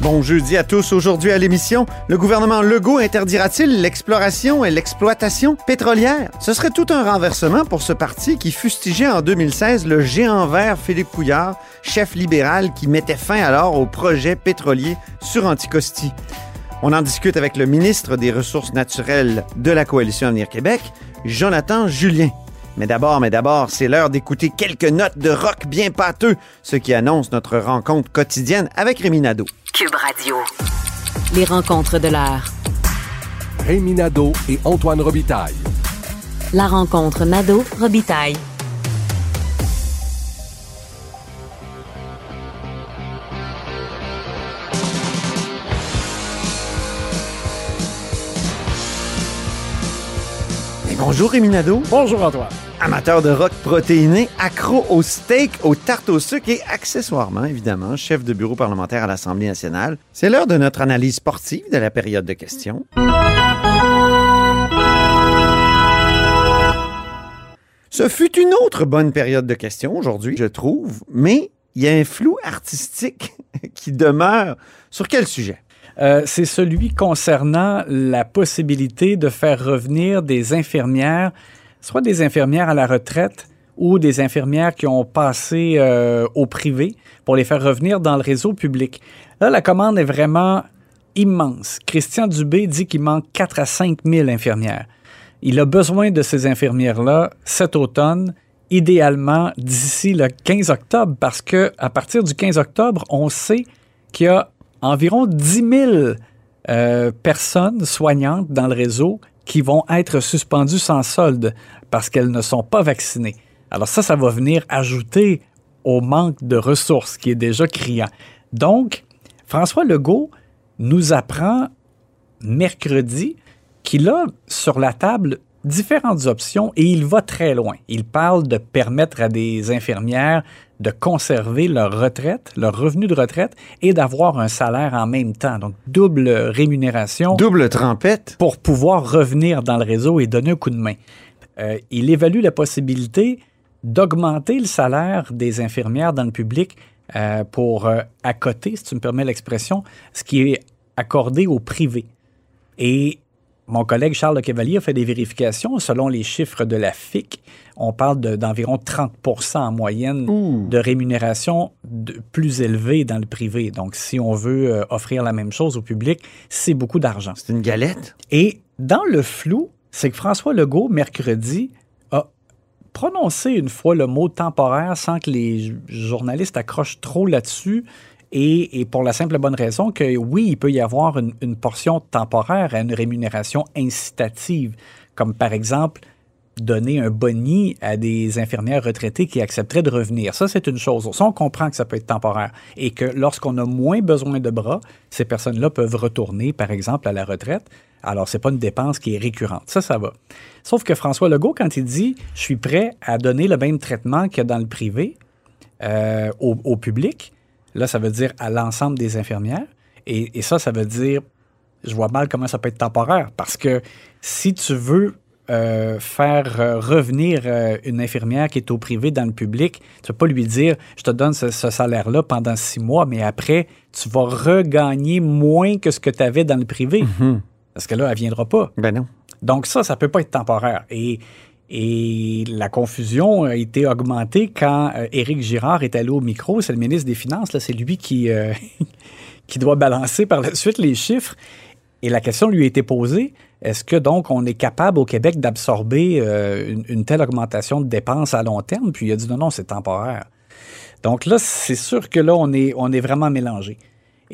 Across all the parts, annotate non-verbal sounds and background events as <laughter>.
Bon jeudi à tous. Aujourd'hui à l'émission, le gouvernement Legault interdira-t-il l'exploration et l'exploitation pétrolière? Ce serait tout un renversement pour ce parti qui fustigeait en 2016 le géant vert Philippe Couillard, chef libéral qui mettait fin alors au projet pétrolier sur Anticosti. On en discute avec le ministre des Ressources naturelles de la Coalition Avenir Québec, Jonathan Julien. Mais d'abord, mais d'abord, c'est l'heure d'écouter quelques notes de rock bien pâteux, ce qui annonce notre rencontre quotidienne avec Rémi Nadeau. Cube Radio. Les rencontres de l'heure. Rémi Nadeau et Antoine Robitaille. La rencontre Nadeau-Robitaille. Et bonjour Rémi Nadeau. Bonjour Antoine. Amateur de rock protéiné, accro au steak, aux tartes au sucre et accessoirement, évidemment, chef de bureau parlementaire à l'Assemblée nationale. C'est l'heure de notre analyse sportive de la période de questions. Ce fut une autre bonne période de questions aujourd'hui, je trouve, mais il y a un flou artistique <laughs> qui demeure. Sur quel sujet? Euh, c'est celui concernant la possibilité de faire revenir des infirmières, soit des infirmières à la retraite ou des infirmières qui ont passé euh, au privé pour les faire revenir dans le réseau public. Là, la commande est vraiment immense. Christian Dubé dit qu'il manque 4 à 5 000 infirmières. Il a besoin de ces infirmières-là cet automne, idéalement d'ici le 15 octobre, parce que à partir du 15 octobre, on sait qu'il y a environ 10 000 euh, personnes soignantes dans le réseau qui vont être suspendues sans solde parce qu'elles ne sont pas vaccinées. Alors ça, ça va venir ajouter au manque de ressources qui est déjà criant. Donc, François Legault nous apprend mercredi qu'il a sur la table différentes options et il va très loin. Il parle de permettre à des infirmières de conserver leur retraite, leur revenu de retraite et d'avoir un salaire en même temps. Donc, double rémunération. Double trempette. Pour pouvoir revenir dans le réseau et donner un coup de main. Euh, il évalue la possibilité d'augmenter le salaire des infirmières dans le public euh, pour euh, accoter, si tu me permets l'expression, ce qui est accordé au privé. Et mon collègue Charles Le Cavalier a fait des vérifications. Selon les chiffres de la FIC, on parle d'environ 30% en moyenne Ouh. de rémunération de- plus élevée dans le privé. Donc, si on veut euh, offrir la même chose au public, c'est beaucoup d'argent. C'est une galette? Et dans le flou, c'est que François Legault, mercredi, a prononcé une fois le mot temporaire sans que les journalistes accrochent trop là-dessus. Et, pour la simple bonne raison que oui, il peut y avoir une, portion temporaire à une rémunération incitative, comme par exemple donner un boni à des infirmières retraitées qui accepteraient de revenir. Ça, c'est une chose. Ça, on comprend que ça peut être temporaire et que lorsqu'on a moins besoin de bras, ces personnes-là peuvent retourner, par exemple, à la retraite. Alors, c'est pas une dépense qui est récurrente. Ça, ça va. Sauf que François Legault, quand il dit « je suis prêt à donner le même traitement a dans le privé euh, au public », là, ça veut dire à l'ensemble des infirmières. Et, et ça, ça veut dire, je vois mal comment ça peut être temporaire. Parce que si tu veux euh, faire euh, revenir euh, une infirmière qui est au privé dans le public, tu ne vas pas lui dire je te donne ce, ce salaire-là pendant six mois, mais après, tu vas regagner moins que ce que tu avais dans le privé. Parce que là, elle ne viendra pas. Ben non. Donc ça, ça peut pas être temporaire. Et, et la confusion a été augmentée quand euh, Éric Girard est allé au micro. C'est le ministre des Finances, c'est lui qui, euh, <laughs> qui doit balancer par la suite les chiffres. Et la question lui a été posée, est-ce que donc on est capable au Québec d'absorber euh, une, une telle augmentation de dépenses à long terme? Puis il a dit non, non, c'est temporaire. Donc là, c'est sûr que là, on est, on est vraiment mélangé.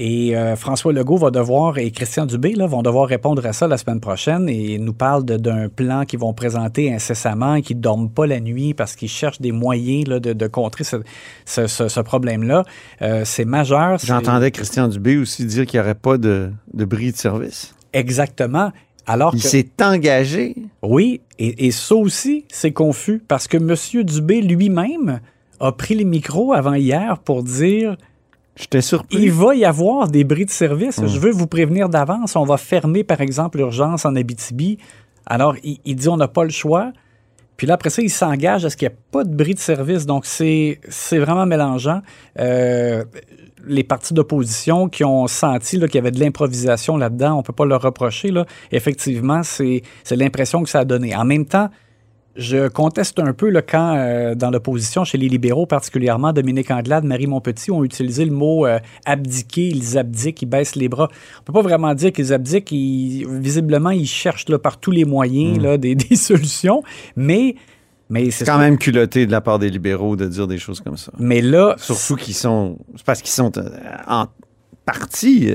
Et euh, François Legault va devoir, et Christian Dubé là, vont devoir répondre à ça la semaine prochaine et nous parlent de- d'un plan qu'ils vont présenter incessamment, et qu'ils ne dorment pas la nuit parce qu'ils cherchent des moyens là, de, de contrer ce, ce- ce- ce problème-là. Euh, c'est majeur. J'entendais Christian Dubé aussi dire qu'il n'y aurait pas de, de bris de service. Exactement. Alors Il s'est engagé. oui, et, et ça aussi, c'est confus parce que M. Dubé lui-même a pris les micros avant hier pour dire J'étais surpris. il va y avoir des bris de service. Je veux vous prévenir d'avance. On va fermer, par exemple, l'urgence en Abitibi. Alors, il, il dit on n'a pas le choix. Puis là, après ça, il s'engage à ce qu'il n'y ait pas de bris de service. Donc, c'est vraiment mélangeant. Euh, les partis d'opposition qui ont senti qu'il y avait de l'improvisation là-dedans, on ne peut pas leur reprocher. Là. Effectivement, c'est c'est l'impression que ça a donné. En même temps, je conteste un peu le quand, euh, dans l'opposition, chez les libéraux, particulièrement Dominique Anglade, Marie Montpetit, ont utilisé le mot euh, abdiquer. Ils abdiquent, ils baissent les bras. On peut pas vraiment dire qu'ils abdiquent. Ils- visiblement, ils cherchent là, par tous les moyens là, des, <laughs> des solutions. Mais, mais c'est quand même culotté de la part des libéraux de dire des choses comme ça. Mais là, Surtout qu'ils sont. C'est parce qu'ils sont euh, en partie,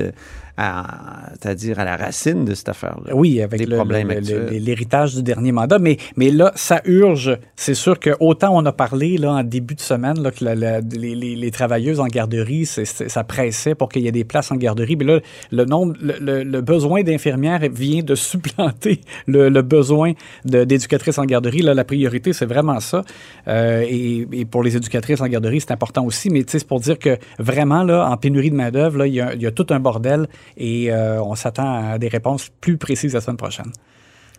c'est-à-dire à la racine de cette affaire-là. Oui, avec le- problèmes l'héritage du dernier mandat. Mais, mais là, ça urge. C'est sûr que autant on a parlé là, en début de semaine là, que la- la- les, les- les travailleuses en garderie, ça pressait pour qu'il y ait des places en garderie. Mais là, le, nombre, le, le- le besoin d'infirmières vient de <laughs> supplanter le, besoin d'éducatrices en garderie. Là, la priorité, c'est vraiment ça. Euh, et, et pour les éducatrices en garderie, c'est important aussi. Mais c'est pour dire que vraiment, là, en pénurie de main-d'œuvre, y, il y a tout un bordel et euh, on s'attend à des réponses plus précises la semaine prochaine.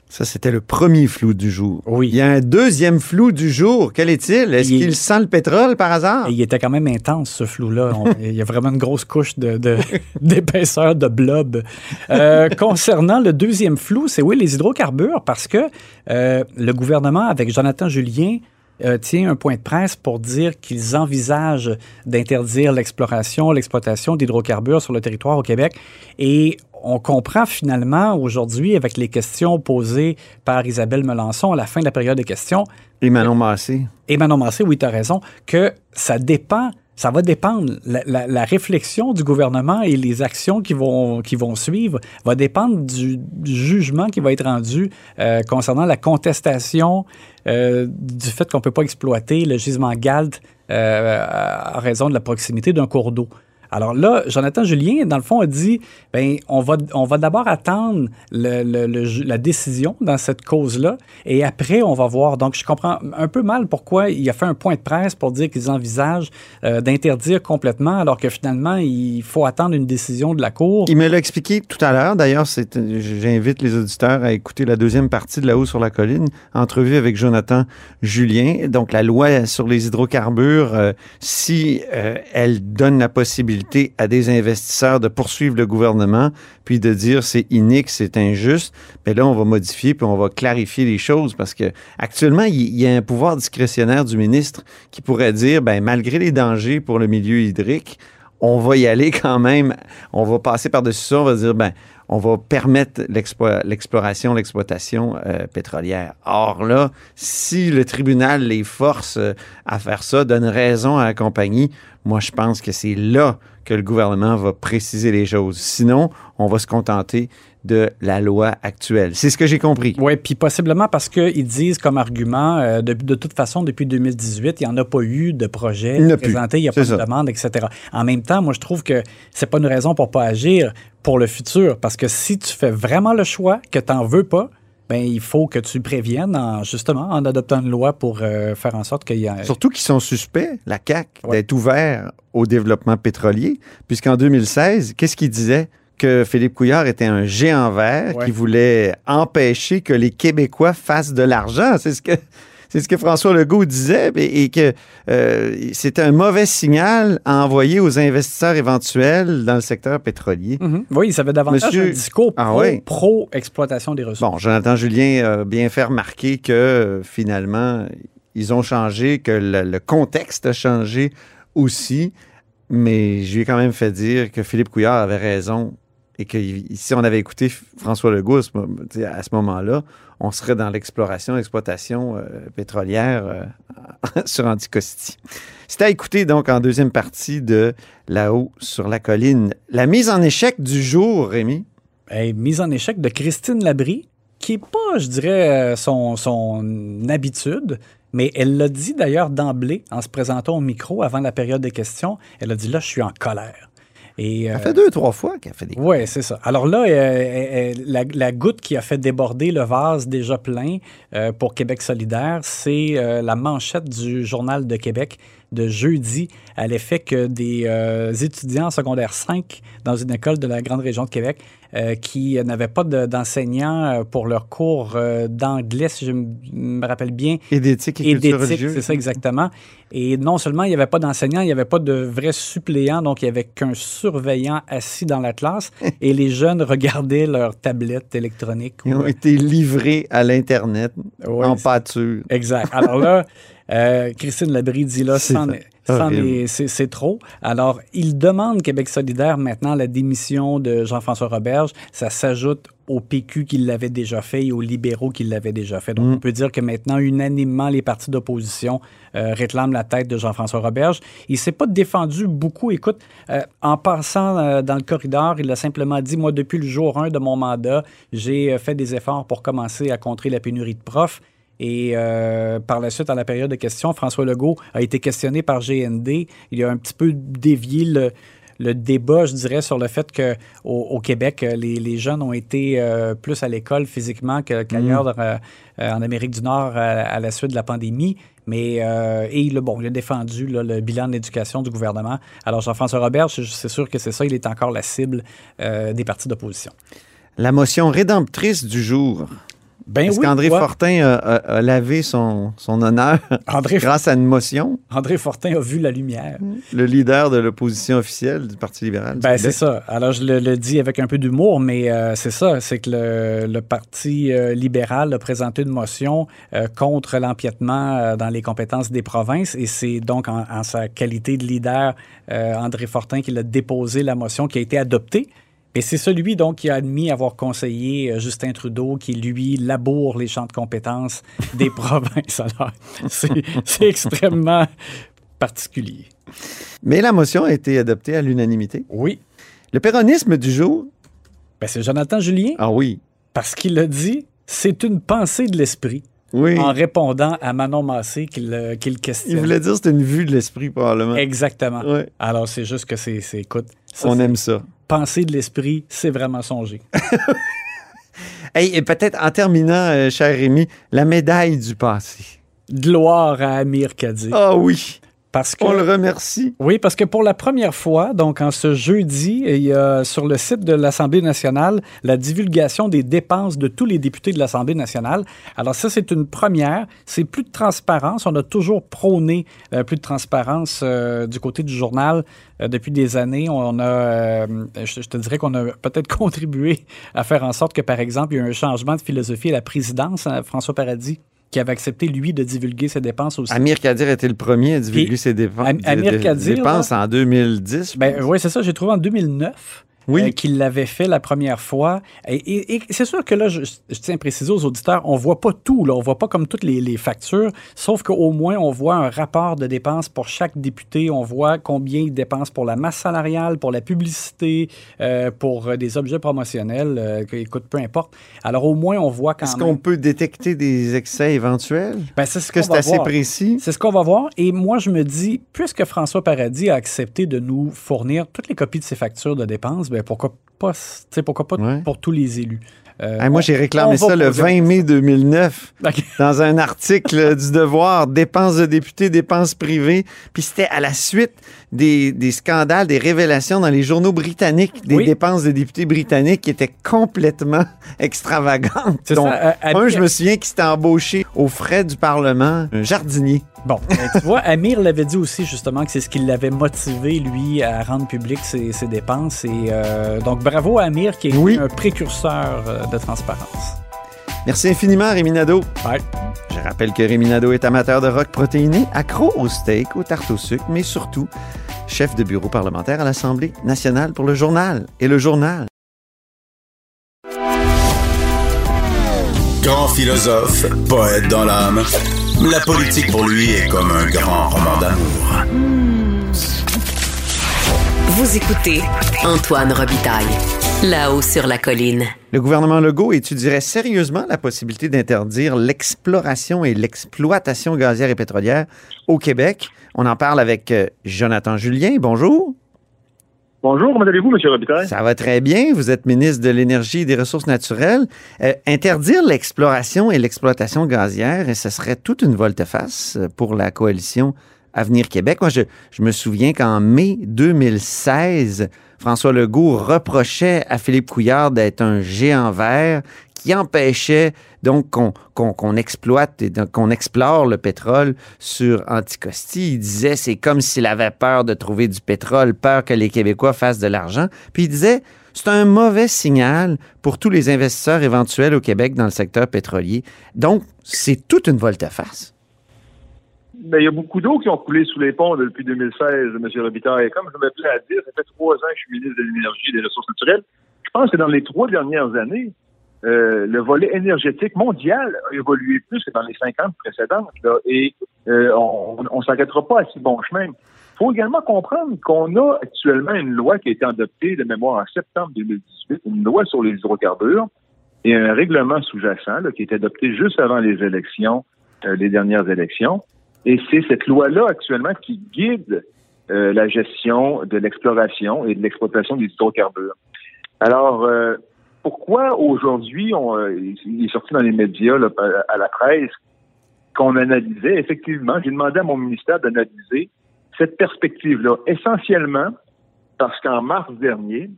Ça, c'était le premier flou du jour. Oui. Il y a un deuxième flou du jour. Quel est-il? Est-ce Il est- qu'il sent le pétrole par hasard? Il était quand même intense, ce flou-là. On- <laughs> il y a vraiment une grosse couche de- de- <laughs> d'épaisseur de, blob. Euh, <laughs> concernant le deuxième flou, c'est oui, les hydrocarbures, parce que euh, le gouvernement, avec Jonathan Julien, euh, tient un point de presse pour dire qu'ils envisagent d'interdire l'exploration, l'exploitation d'hydrocarbures sur le territoire au Québec. Et on comprend finalement aujourd'hui, avec les questions posées par Isabelle Melançon à la fin de la période de questions, Et Manon Massé. et Manon Massé, oui, tu as raison, que ça dépend, ça va dépendre. La, réflexion du gouvernement et les actions qui vont, suivre va dépendre du, du jugement qui va être rendu euh, concernant la contestation euh, du fait qu'on ne peut pas exploiter le gisement GALT euh, à raison de la proximité d'un cours d'eau. Alors là, Jonathan Julien, dans le fond, a dit ben, on va, on va d'abord attendre la décision dans cette cause-là et après, on va voir. Donc, je comprends un peu mal pourquoi il a fait un point de presse pour dire qu'ils envisagent euh, d'interdire complètement alors que finalement, il faut attendre une décision de la Cour. Il me l'a expliqué tout à l'heure. D'ailleurs, j'invite les auditeurs à écouter la deuxième partie de La Haut sur la colline, entrevue avec Jonathan Julien. Donc, la loi sur les hydrocarbures, euh, si euh, elle donne la possibilité à des investisseurs de poursuivre le gouvernement, puis de dire c'est inique, c'est injuste, mais là, on va modifier puis on va clarifier les choses parce que actuellement, il y a un pouvoir discrétionnaire du ministre qui pourrait dire, ben, malgré les dangers pour le milieu hydrique, on va y aller quand même. On va passer par-dessus ça. On va dire, ben, on va permettre l'explo- l'exploration, l'exploitation euh, pétrolière. Or là, si le tribunal les force euh, à faire ça, donne raison à la compagnie, moi, je pense que c'est là que le gouvernement va préciser les choses. Sinon, on va se contenter de la loi actuelle. C'est ce que j'ai compris. Oui, puis possiblement parce qu'ils disent comme argument, euh, de, de toute façon, depuis 2018, il n'y en a pas eu de projet Il présenté, il n'y a pas ça. de demande, etc. En même temps, moi, je trouve que c'est pas une raison pour pas agir pour le futur, parce que si tu fais vraiment le choix que tu n'en veux pas, ben, il faut que tu préviennes en, justement en adoptant une loi pour euh, faire en sorte qu'il y ait... Surtout qu'ils sont suspects, la CAC, Ouais. d'être ouvert au développement pétrolier, puisqu'en 2016, qu'est-ce qu'il disait? Que Philippe Couillard était un géant vert Ouais. qui voulait empêcher que les Québécois fassent de l'argent. C'est ce que. C'est ce que François Legault disait et, et que euh, c'était un mauvais signal à envoyer aux investisseurs éventuels dans le secteur pétrolier. Mhm. Oui, ça avait davantage Monsieur- un discours Ah oui. pro-exploitation des ressources. Bon, Jonathan Julien a bien fait remarquer que euh, finalement, ils ont changé, que le, le contexte a changé aussi, mais je lui ai quand même fait dire que Philippe Couillard avait raison et que si on avait écouté François Legault à ce, moment-là, on serait dans l'exploration, l'exploitation euh, pétrolière euh, <laughs> sur Anticosti. C'était à écouter donc en deuxième partie de Là-haut sur la colline. La mise en échec du jour, Rémi? Hey, mise en échec de Christine Labrie, qui n'est pas, je dirais, euh, son, son habitude, mais elle l'a dit d'ailleurs d'emblée en se présentant au micro avant la période des questions. Elle a dit là, je suis en colère. Et, Ça euh, fait deux, trois fois qu'elle fait des. oui, c'est ça. Alors là, euh, euh, la, la goutte qui a fait déborder le vase déjà plein pour Québec solidaire, c'est la manchette du Journal de Québec de jeudi à l'effet que des euh, étudiants en secondaire 5 dans une école de la grande région de Québec euh, qui n'avaient pas de- d'enseignants euh, pour leur cours euh, d'anglais, si je me rappelle bien, Et d'éthique et, et d'éthique, c'est ça exactement. Et non seulement il n'y avait pas d'enseignants, il n'y avait pas de vrais suppléants, donc il n'y avait qu'un surveillant assis dans la classe <laughs> et les jeunes regardaient leur tablette électronique. Ils ont été livrés à l'Internet Ouais, en pâture. Exact. Alors là, <laughs> euh, Christine Labrie dit là, C'est trop. Alors, il demande Québec solidaire maintenant la démission de Jean-François Roberge. Ça s'ajoute au PQ qui l'avait déjà fait et aux libéraux qui l'avaient déjà fait. Donc, Mm. on peut dire que maintenant, unanimement, les partis d'opposition euh, réclament la tête de Jean-François Roberge. Il s'est pas défendu beaucoup. Écoute, euh, en passant euh, dans le corridor, il a simplement dit, moi, depuis le jour 1 de mon mandat, j'ai fait des efforts pour commencer à contrer la pénurie de profs. Et euh, par la suite, à la période de questions, François Legault a été questionné par GND. Il a un petit peu dévié le, le débat, je dirais, sur le fait qu'au au Québec, les, les jeunes ont été euh, plus à l'école physiquement que- qu'ailleurs euh, euh, en Amérique du Nord à, à la suite de la pandémie. Mais euh, et il a, bon, il a défendu là, le bilan de l'éducation du gouvernement. Alors Jean-François Robert, c'est sûr que c'est ça, il est encore la cible des partis d'opposition. La motion rédemptrice du jour. Ben Est-ce oui, qu'André toi, Fortin a, a- a lavé son, son honneur <laughs> André, <laughs> grâce à une motion? André Fortin a vu la lumière. Le leader de l'opposition officielle du Parti libéral. Ben, c'est ça. Alors, je le, le dis avec un peu d'humour, mais euh, c'est ça. C'est que le, le Parti euh, libéral a présenté une motion euh, contre l'empiètement dans les compétences des provinces et c'est donc en, en sa qualité de leader, André Fortin, qui l'a déposé la motion qui a été adoptée. Et c'est celui donc qui a admis avoir conseillé euh, Justin Trudeau, qui lui laboure les champs de compétences <laughs> des provinces. Alors, c'est c'est extrêmement particulier. Mais la motion a été adoptée à l'unanimité. Oui. Le péronisme du jour, Ben, c'est Jonathan Julien. ah oui, Parce qu'il a dit, c'est une pensée de l'esprit, oui. en répondant à Manon Massé qu'il euh, qu'il questionne. Il voulait dire que c'était une vue de l'esprit, probablement. Exactement. Ouais. Alors, c'est juste que c'est, c'est- écoute, ça, On c'est- aime ça. Pensée de l'esprit, c'est vraiment songer. <laughs> Hey, et peut-être en terminant, euh, cher Rémi, la médaille du passé. Gloire à Amir Kadri. Ah oui, Parce que, on le remercie. oui, parce que pour la première fois, donc en ce jeudi, il y a sur le site de l'Assemblée nationale la divulgation des dépenses de tous les députés de l'Assemblée nationale. Alors ça, c'est une première. C'est plus de transparence. On a toujours prôné euh, plus de transparence euh, du côté du journal euh, depuis des années. On a, je, je te dirais qu'on a peut-être <laughs> contribué à faire en sorte que, par exemple, il y a eu un changement de philosophie à la présidence, hein, François Paradis qui avait accepté, lui, de divulguer ses dépenses aussi. Amir Kadir était le premier à divulguer Puis, ses dépenses, Am- Amir Kadir, dépenses en 2010. je Ben oui, c'est ça. J'ai trouvé en 2009 Oui. euh, qu'il l'avait fait la première fois. Et, et- et c'est sûr que là, je, je tiens à préciser aux auditeurs, on voit pas tout. Là, on voit pas comme toutes les, les factures, sauf qu'au moins, on voit un rapport de dépenses pour chaque député. On voit combien il dépense pour la masse salariale, pour la publicité, euh, pour euh, des objets promotionnels. euh, écoute, peu importe. Alors, au moins, on voit quand Est-ce même... qu'on peut détecter des excès éventuels? Ben, c'est ce que c'est assez voir. précis? C'est ce qu'on va voir. Et moi, je me dis, puisque François Paradis a accepté de nous fournir toutes les copies de ses factures de dépenses, ben pourquoi pas, pourquoi pas Ouais. pour tous les élus? Euh, Hey, moi, j'ai réclamé ça le poser- 20 mai 2009 <laughs> OK. dans un article du Devoir, dépenses de députés, dépenses privées. Puis c'était à la suite des, des scandales, des révélations dans les journaux britanniques, des Oui. dépenses de députés britanniques qui étaient complètement <laughs> extravagantes. Donc, ça. euh, un, je me souviens qu'il s'était embauché aux frais du Parlement, un jardinier. Bon, tu vois, Amir l'avait dit aussi justement que c'est ce qui l'avait motivé, lui, à rendre public ses, ses dépenses. Et euh, donc, bravo à Amir qui est Oui. un précurseur euh, de transparence. Merci infiniment, Rémi Nadeau. Bye. Je rappelle que Rémi Nadeau est amateur de rock protéiné, accro au steak, aux tartes au sucre, mais surtout chef de bureau parlementaire à l'Assemblée nationale pour le journal. Et le journal. Grand philosophe, poète dans l'âme, la politique pour lui est comme un grand roman d'amour. Vous écoutez Antoine Robitaille, là-haut sur la colline. Le gouvernement Legault étudierait sérieusement la possibilité d'interdire l'exploration et l'exploitation gazière et pétrolière au Québec. On en parle avec euh, Jonathan Julien. Bonjour. Bonjour, comment allez-vous, M. Robitaille? Ça va très bien. Vous êtes ministre de l'Énergie et des Ressources naturelles. Euh, interdire l'exploration et l'exploitation gazière, et ce serait toute une volte-face pour la coalition Avenir Québec. Moi, je, me souviens qu'en mai 2016, François Legault reprochait à Philippe Couillard d'être un géant vert qui empêchait donc qu'on exploite et qu'on explore le pétrole sur Anticosti. Il disait c'est comme s'il avait peur de trouver du pétrole, peur que les Québécois fassent de l'argent. Puis il disait c'est un mauvais signal pour tous les investisseurs éventuels au Québec dans le secteur pétrolier. Donc, c'est toute une volte-face. Ben, il y a beaucoup d'eau qui ont coulé sous les ponts depuis 2016, M. Robitaille. Comme je me plais à dire, ça fait trois ans que je suis ministre de l'Énergie et des Ressources naturelles. Je pense que dans les trois dernières années, euh, le volet énergétique mondial a évolué plus que dans les 50 précédentes. Et euh, on ne s'arrêtera pas à si bon chemin. Il faut également comprendre qu'on a actuellement une loi qui a été adoptée de mémoire en septembre 2018, une loi sur les hydrocarbures et un règlement sous-jacent qui a été adopté juste avant les élections, euh, les dernières élections. Et c'est cette loi-là actuellement qui guide euh, la gestion de l'exploration et de l'exploitation des hydrocarbures. Alors, euh, pourquoi aujourd'hui, euh, il est sorti dans les médias, là, à la presse, qu'on analysait, effectivement, j'ai demandé à mon ministère d'analyser cette perspective-là, essentiellement parce qu'en mars dernier,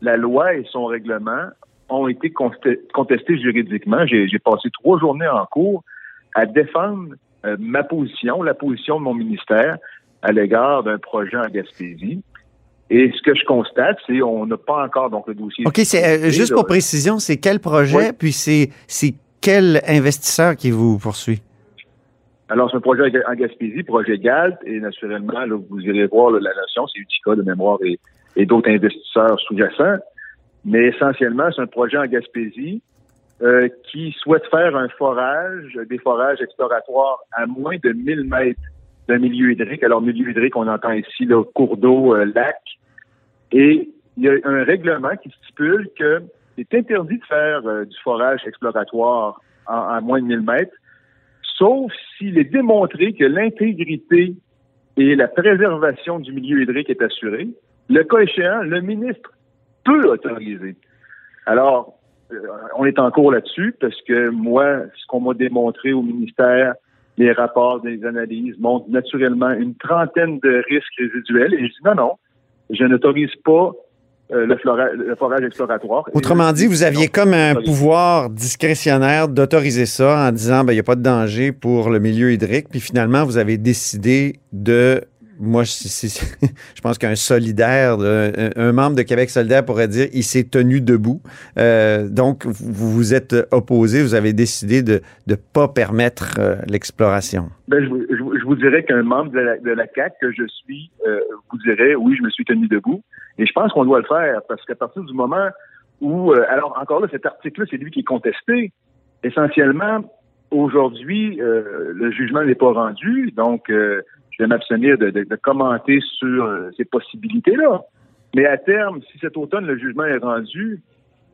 la loi et son règlement ont été contestés, juridiquement. J'ai passé trois journées en cours à défendre euh, ma position, la position de mon ministère à l'égard d'un projet en Gaspésie. Et ce que je constate, c'est qu'on n'a pas encore donc le dossier. OK, c'est euh, juste là. pour précision, c'est quel projet, Oui. puis c'est c'est quel investisseur qui vous poursuit? Alors, c'est un projet en Gaspésie, projet GALT, et naturellement, là, vous irez voir là, la notion, c'est Utica de mémoire et, et d'autres investisseurs sous-jacents. Mais essentiellement, c'est un projet en Gaspésie euh, qui souhaite faire un forage, des forages exploratoires à moins de 1000 mètres d'un milieu hydrique. Alors, milieu hydrique, on entend ici le cours d'eau, euh, lac. Et il y a un règlement qui stipule que c'est interdit de faire euh, du forage exploratoire en- à moins de 1000 mètres sauf s'il est démontré que l'intégrité et la préservation du milieu hydrique est assurée. Le cas échéant, le ministre peut autoriser. Alors, on est en cours là-dessus parce que moi, ce qu'on m'a démontré au ministère, les rapports des analyses montrent naturellement une trentaine de risques résiduels. Et je dis non, non, je n'autorise pas euh, le, flora- le forage exploratoire. Autrement dit, vous aviez comme un pouvoir discrétionnaire d'autoriser ça en disant ben, il n'y a pas de danger pour le milieu hydrique. Puis finalement, vous avez décidé de. Moi, <laughs> je pense qu'un solidaire, un, membre de Québec solidaire pourrait dire il s'est tenu debout. Euh, donc, vous vous êtes opposé, vous avez décidé de ne pas permettre euh, l'exploration. Ben, je, vous- dirais qu'un membre de la, de CAC que je suis euh, vous dirait oui, je me suis tenu debout. Et je pense qu'on doit le faire parce qu'à partir du moment où, alors encore là, cet article-là, c'est lui qui est contesté. Essentiellement, aujourd'hui, le jugement n'est pas rendu, donc je vais m'abstenir de, commenter sur euh, ces possibilités-là. Mais à terme, si cet automne le jugement est rendu,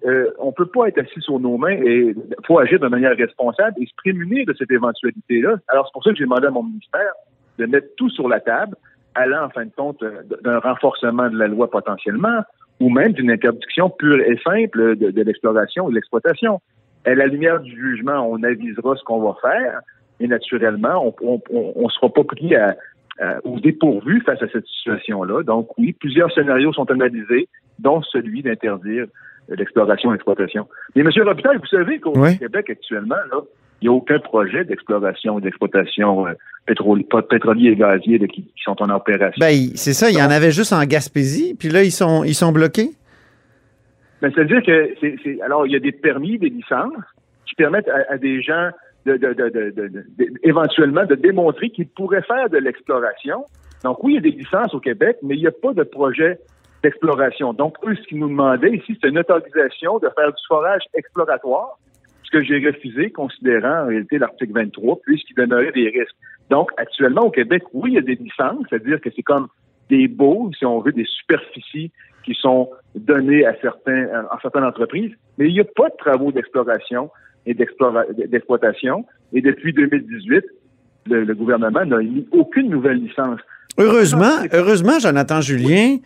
euh, on peut pas être assis sur nos mains et faut agir de manière responsable et se prémunir de cette éventualité-là. Alors c'est pour ça que j'ai demandé à mon ministère de mettre tout sur la table, allant en fin de compte euh, d'un renforcement de la loi potentiellement, ou même d'une interdiction pure et simple de, l'exploration et de l'exploitation. À la lumière du jugement, on avisera ce qu'on va faire, et naturellement, on ne sera pas pris à, à- au dépourvu face à cette situation-là. Donc oui, plusieurs scénarios sont analysés, dont celui d'interdire l'exploration et l'exploitation. Mais M. Robitaille, vous savez qu'au Oui. Québec actuellement, là, il n'y a aucun projet d'exploration et d'exploitation euh, pétrolier et gazier qui, qui sont en opération. Ben, c'est ça, il y en avait juste en Gaspésie, puis là, ils sont, ils sont bloqués? Ben, C'est-à-dire que c'est- alors il y a des permis, des licences qui permettent à, à des gens de, éventuellement de démontrer qu'ils pourraient faire de l'exploration. Donc oui, il y a des licences au Québec, mais il n'y a pas de projet d'exploration. Donc eux, ce qu'ils nous demandaient ici, c'est une autorisation de faire du forage exploratoire, ce que j'ai refusé, considérant en réalité l'article 23, puisqu'il donnerait des risques. Donc actuellement au Québec, oui, il y a des licences, c'est-à-dire que c'est comme des baux, si on veut, des superficies qui sont données à certains, à certaines entreprises, mais il n'y a pas de travaux d'exploration et d'exploitation. Et depuis 2018, le, le gouvernement n'a émis aucune nouvelle licence. Heureusement, heureusement, Jonathan Julien,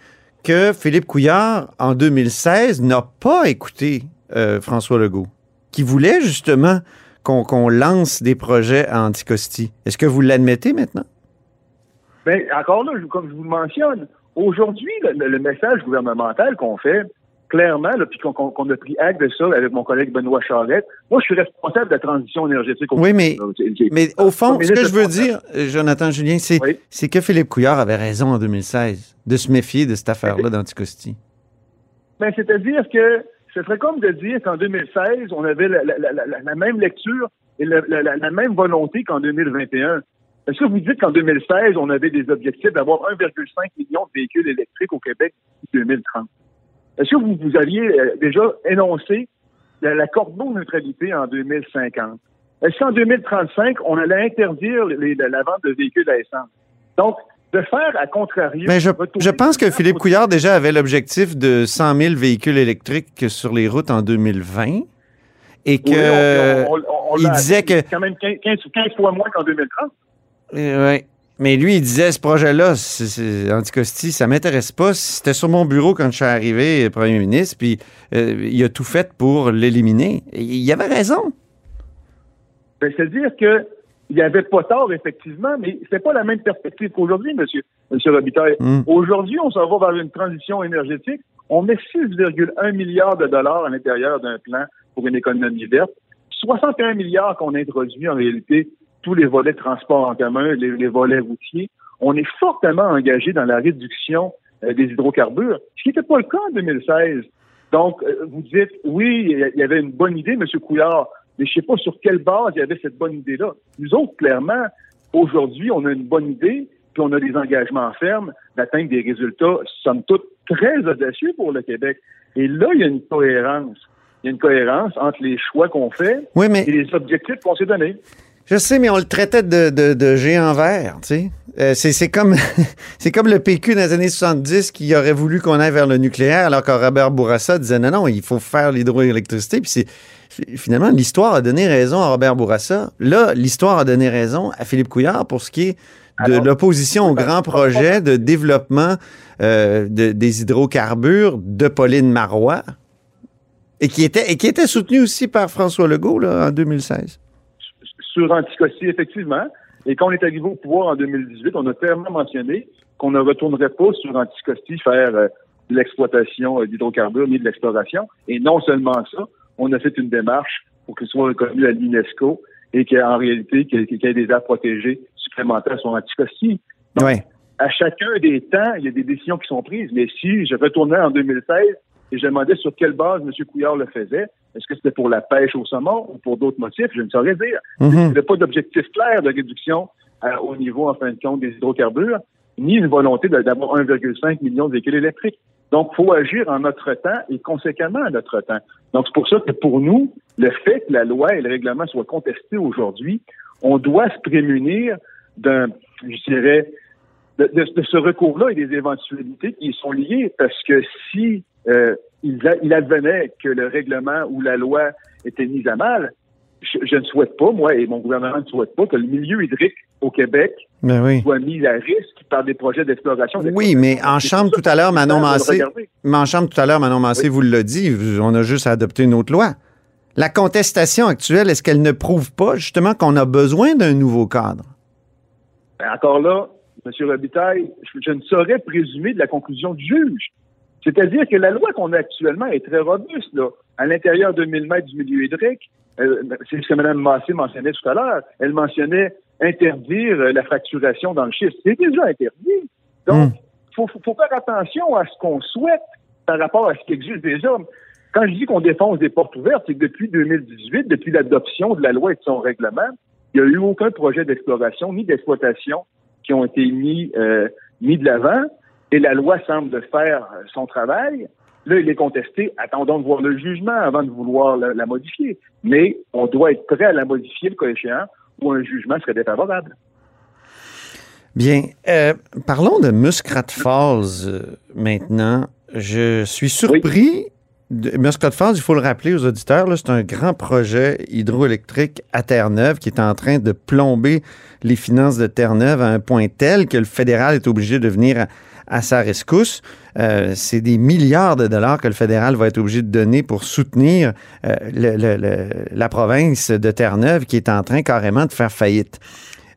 que Philippe Couillard, en 2016, n'a pas écouté euh, François Legault, qui voulait justement qu'on lance des projets à Anticosti. Est-ce que vous l'admettez maintenant? Bien, encore là, comme je vous le mentionne, aujourd'hui, le, message gouvernemental qu'on fait, clairement, puis qu'on a pris acte de ça avec mon collègue Benoît Charette, moi, je suis responsable de la transition énergétique. Au oui, mais, mais au fond, ce que je veux dire, Jonathan Julien, c'est que Philippe Couillard avait raison en 2016 de se méfier de cette affaire-là d'Anticosti. Ben, c'est-à-dire que ce serait comme de dire qu'en 2016, on avait la, même lecture et la, même volonté qu'en 2021. Est-ce que vous dites qu'en 2016, on avait des objectifs d'avoir 1,5 million de véhicules électriques au Québec en 2030? Est-ce que vous, vous aviez euh, déjà énoncé la, la neutralité en 2050? Est-ce qu'en 2035, on allait interdire la vente de véhicules à essence? Donc, de faire à contrario. Mais je, je pense que Philippe Couillard déjà avait l'objectif de 100 000 véhicules électriques sur les routes en 2020 et que il disait que quand même 15, 15 fois moins qu'en 2030. Oui. Mais lui, il disait ce projet-là, Anticosti, ça m'intéresse pas. C'était sur mon bureau quand je suis arrivé premier ministre, puis euh, il a tout fait pour l'éliminer. Il avait raison. Ben, c'est-à-dire que il n'y avait pas tort, effectivement, mais c'est pas la même perspective qu'aujourd'hui, monsieur, monsieur Robitaille. Hmm. Aujourd'hui, on s'en va vers une transition énergétique. On met 6,1 milliards de dollars à l'intérieur d'un plan pour une économie verte. 61 milliards qu'on introduit en réalité tous les volets de transport en commun, les, volets routiers. On est fortement engagé dans la réduction euh, des hydrocarbures, ce qui n'était pas le cas en 2016. Donc, euh, vous dites, oui, il y avait une bonne idée, M. Couillard, mais je ne sais pas sur quelle base il y avait cette bonne idée-là. Nous autres, clairement, aujourd'hui, on a une bonne idée, puis on a des engagements fermes d'atteindre des résultats, somme toute, très audacieux pour le Québec. Et là, il y a une cohérence. Il y a une cohérence entre les choix qu'on fait et les objectifs qu'on s'est donnés. Je sais, mais on le traitait de, de, de géant vert, tu sais. Euh, c'est comme, <laughs> comme le PQ dans les années 70 qui aurait voulu qu'on aille vers le nucléaire, alors que Robert Bourassa disait non, non, il faut faire l'hydroélectricité. Puis c'est finalement l'histoire a donné raison à Robert Bourassa. Là, l'histoire a donné raison à Philippe Couillard pour ce qui est de l'opposition au grand projet de développement euh, de, des hydrocarbures de Pauline Marois et qui était et qui était soutenu aussi par François Legault là, en 2016 sur Anticosti, effectivement. Et quand on est arrivé au pouvoir en 2018, on a clairement mentionné qu'on ne retournerait pas sur Anticosti faire euh, de l'exploitation euh, d'hydrocarbures ni de l'exploration. Et non seulement ça, on a fait une démarche pour qu'il soit reconnu à l'UNESCO et qu'en réalité, qu'il y ait des aires protégées supplémentaires sur Anticosti. À chacun des temps, il y a des décisions qui sont prises. Mais si je retournais en 2016 et je demandais sur quelle base M. Couillard le faisait, est-ce que c'était pour la pêche au saumon ou pour d'autres motifs? Je ne saurais dire. Mhm. Il n'y avait pas d'objectif clair de réduction euh, au niveau, en fin de compte, des hydrocarbures, ni une volonté d'avoir 1,5 million de véhicules électriques. Donc, il faut agir en notre temps et conséquemment en notre temps. Donc, c'est pour ça que pour nous, le fait que la loi et le règlement soient contestés aujourd'hui, on doit se prémunir d'un, je dirais, de, de ce recours-là et des éventualités qui y sont liées, parce que si euh, il, advenait que le règlement ou la loi était mise à mal, je, ne souhaite pas, moi et mon gouvernement ne souhaite pas que le milieu hydrique au Québec ben soit mis à risque par des projets d'exploration. Oui, mais en chambre tout à l'heure, Manon Massé, mais en chambre tout à l'heure, Manon Massé vous l'a dit, on a juste adopté une autre loi. La contestation actuelle, est-ce qu'elle ne prouve pas justement qu'on a besoin d'un nouveau cadre? Ben, encore là, M. Robitaille, je ne saurais présumer de la conclusion du juge. C'est-à-dire que la loi qu'on a actuellement est très robuste. Là. À l'intérieur de 1000 mètres du milieu hydrique, euh, c'est ce que Mme Massé mentionnait tout à l'heure. Elle mentionnait interdire euh, la fracturation dans le schiste. C'est déjà interdit. Donc, il hmm. faut, faire attention à ce qu'on souhaite par rapport à ce qui existe déjà. Quand je dis qu'on défonce des portes ouvertes, c'est que depuis 2018, depuis l'adoption de la loi et de son règlement, il n'y a eu aucun projet d'exploration ni d'exploitation qui ont été mis, euh, mis de l'avant et la loi semble faire son travail. Là, il est contesté. Attendons de voir le jugement avant de vouloir la, modifier. Mais on doit être prêt à la modifier, le cas échéant, ou un jugement serait défavorable. Bien. Euh, parlons de Muskrat Falls euh, maintenant. Je suis surpris. Muskrat Falls, il faut le rappeler aux auditeurs, c'est un grand projet hydroélectrique à Terre-Neuve qui est en train de plomber les finances de Terre-Neuve à un point tel que le fédéral est obligé de venir à sa rescousse. Euh, c'est des milliards de dollars que le fédéral va être obligé de donner pour soutenir euh, la province de Terre-Neuve qui est en train carrément de faire faillite.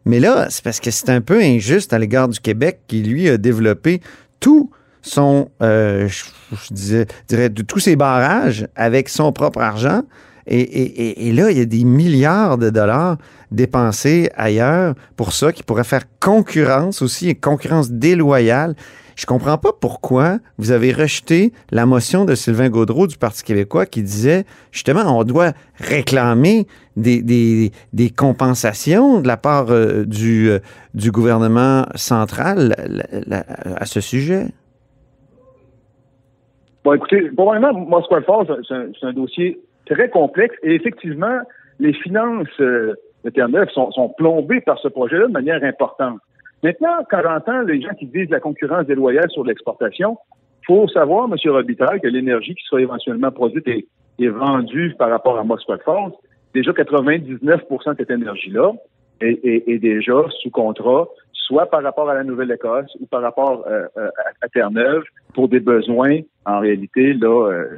Mais là, c'est parce que c'est un peu injuste à l'égard du Québec qui, lui, a développé tout son, euh, je, dirais, de tous ses barrages avec son propre argent. Et, et- et- là, il y a des milliards de dollars dépensés ailleurs pour ça, qui pourrait faire concurrence aussi, une concurrence déloyale. Je comprends pas pourquoi vous avez rejeté la motion de Sylvain Gaudreau du Parti québécois qui disait justement on doit réclamer des, des- des compensations de la part euh, du, euh, du gouvernement central à ce sujet. Bon, écoutez, probablement, Moscow Falls, c'est un, un dossier très complexe et effectivement, les finances euh, de Terre-Neuve sont, plombées par ce projet-là de manière importante. Maintenant, quand j'entends les gens qui disent la concurrence déloyale sur l'exportation, faut savoir, M. Robitaille, que l'énergie qui sera éventuellement produite et, vendue par rapport à Moscow Falls, déjà 99% de cette énergie-là est- est déjà sous contrat, soit par rapport à la Nouvelle-Écosse ou par rapport euh, euh, à, Terre-Neuve pour des besoins, en réalité, là, euh,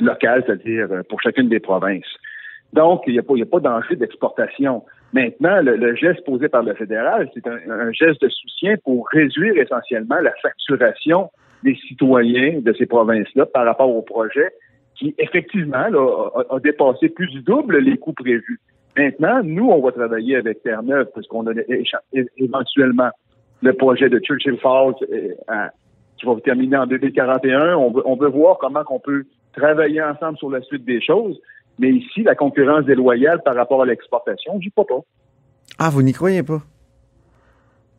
locaux, c'est-à-dire pour chacune des provinces. Donc, il n'y a pas, d'enjeu d'exportation. Maintenant, le, geste posé par le fédéral, c'est un, geste de soutien pour réduire essentiellement la facturation des citoyens de ces provinces-là par rapport au projet qui, effectivement, a dépassé plus du double les coûts prévus. Maintenant, nous, on va travailler avec Terre-Neuve parce qu'on a éventuellement le projet de Churchill Falls euh, à- qui va terminer en 2041. On veut, on veut voir comment on peut travailler ensemble sur la suite des choses. Mais ici, la concurrence déloyale par rapport à l'exportation, j'y crois pas. Ah, vous n'y croyez pas?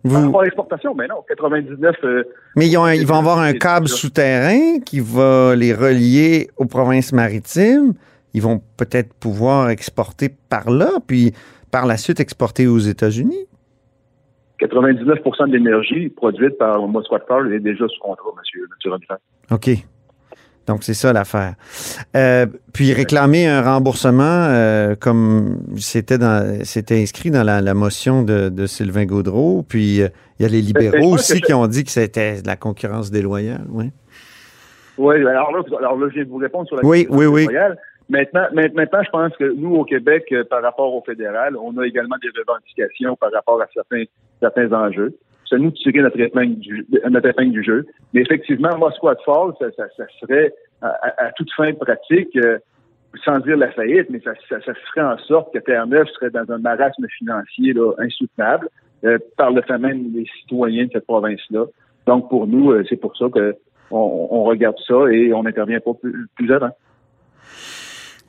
Par rapport à l'exportation, mais non, 99... euh, Mais ils, ont un- ils vont avoir un câble souterrain qui va les relier aux provinces maritimes. Ils vont peut-être pouvoir exporter par là, puis par la suite exporter aux États-Unis? 99% de l'énergie produite par Moscow Power est déjà sous contrat, monsieur, monsieur. OK. Donc, c'est ça l'affaire. Euh, puis réclamer un remboursement euh, comme c'était dans c'était inscrit dans la, la motion de, de Sylvain Gaudreau. Puis euh, il y a les Ben, libéraux pense aussi qui ont dit que c'était de la concurrence déloyale. Oui. Oui, alors là, alors là, je de vous répondre sur la Oui, question oui, oui. Maintenant, ma- maintenant, je pense que nous, au Québec, euh, par rapport au fédéral, on a également des revendications par rapport à certains, certains enjeux. C'est nous de tirer notre épingle du, notre épingle du jeu. Mais effectivement, Moscou Falls, ça, ça, ça serait à, à- toute fin pratique, euh, sans dire la faillite, mais ça, ça, ça ferait en sorte que Terre-Neuve serait dans un marasme financier là, insoutenable euh, par le fait même des citoyens de cette province-là. Donc, pour nous, euh, c'est pour ça que on, on regarde ça et on n'intervient pas plus avant.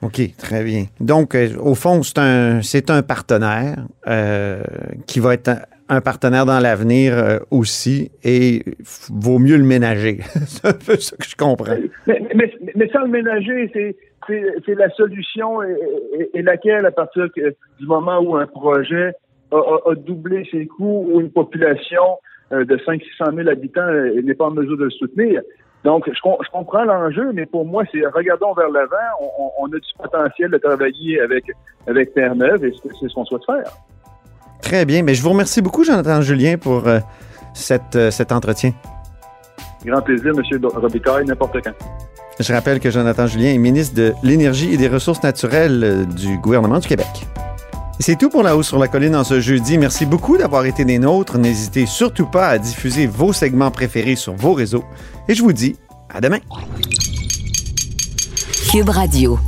OK, très bien. Donc, euh, au fond, c'est un, c'est un partenaire euh, qui va être un, partenaire dans l'avenir euh, aussi et vaut mieux le ménager. <laughs> c'est un peu ça que je comprends. Mais, mais, mais sans le ménager, c'est, c'est, c'est la solution et, laquelle, à partir du moment où un projet a, a- doublé ses coûts, ou une population de 500-600 000 habitants n'est pas en mesure de le soutenir. Donc, je, com- je comprends l'enjeu, mais pour moi, c'est regardons vers l'avant. On, a du potentiel de travailler avec, avec Terre-Neuve et c'est, c'est ce qu'on souhaite faire. Très bien. Mais je vous remercie beaucoup, Jonathan Julien, pour euh, cette, euh, cet entretien. Grand plaisir, M. Robitaille, n'importe quand. Je rappelle que Jonathan Julien est ministre de l'Énergie et des Ressources naturelles euh, du gouvernement du Québec. C'est tout pour La Hausse sur la Colline en ce jeudi. Merci beaucoup d'avoir été des nôtres. N'hésitez surtout pas à diffuser vos segments préférés sur vos réseaux. Et je vous dis à demain. Cube Radio.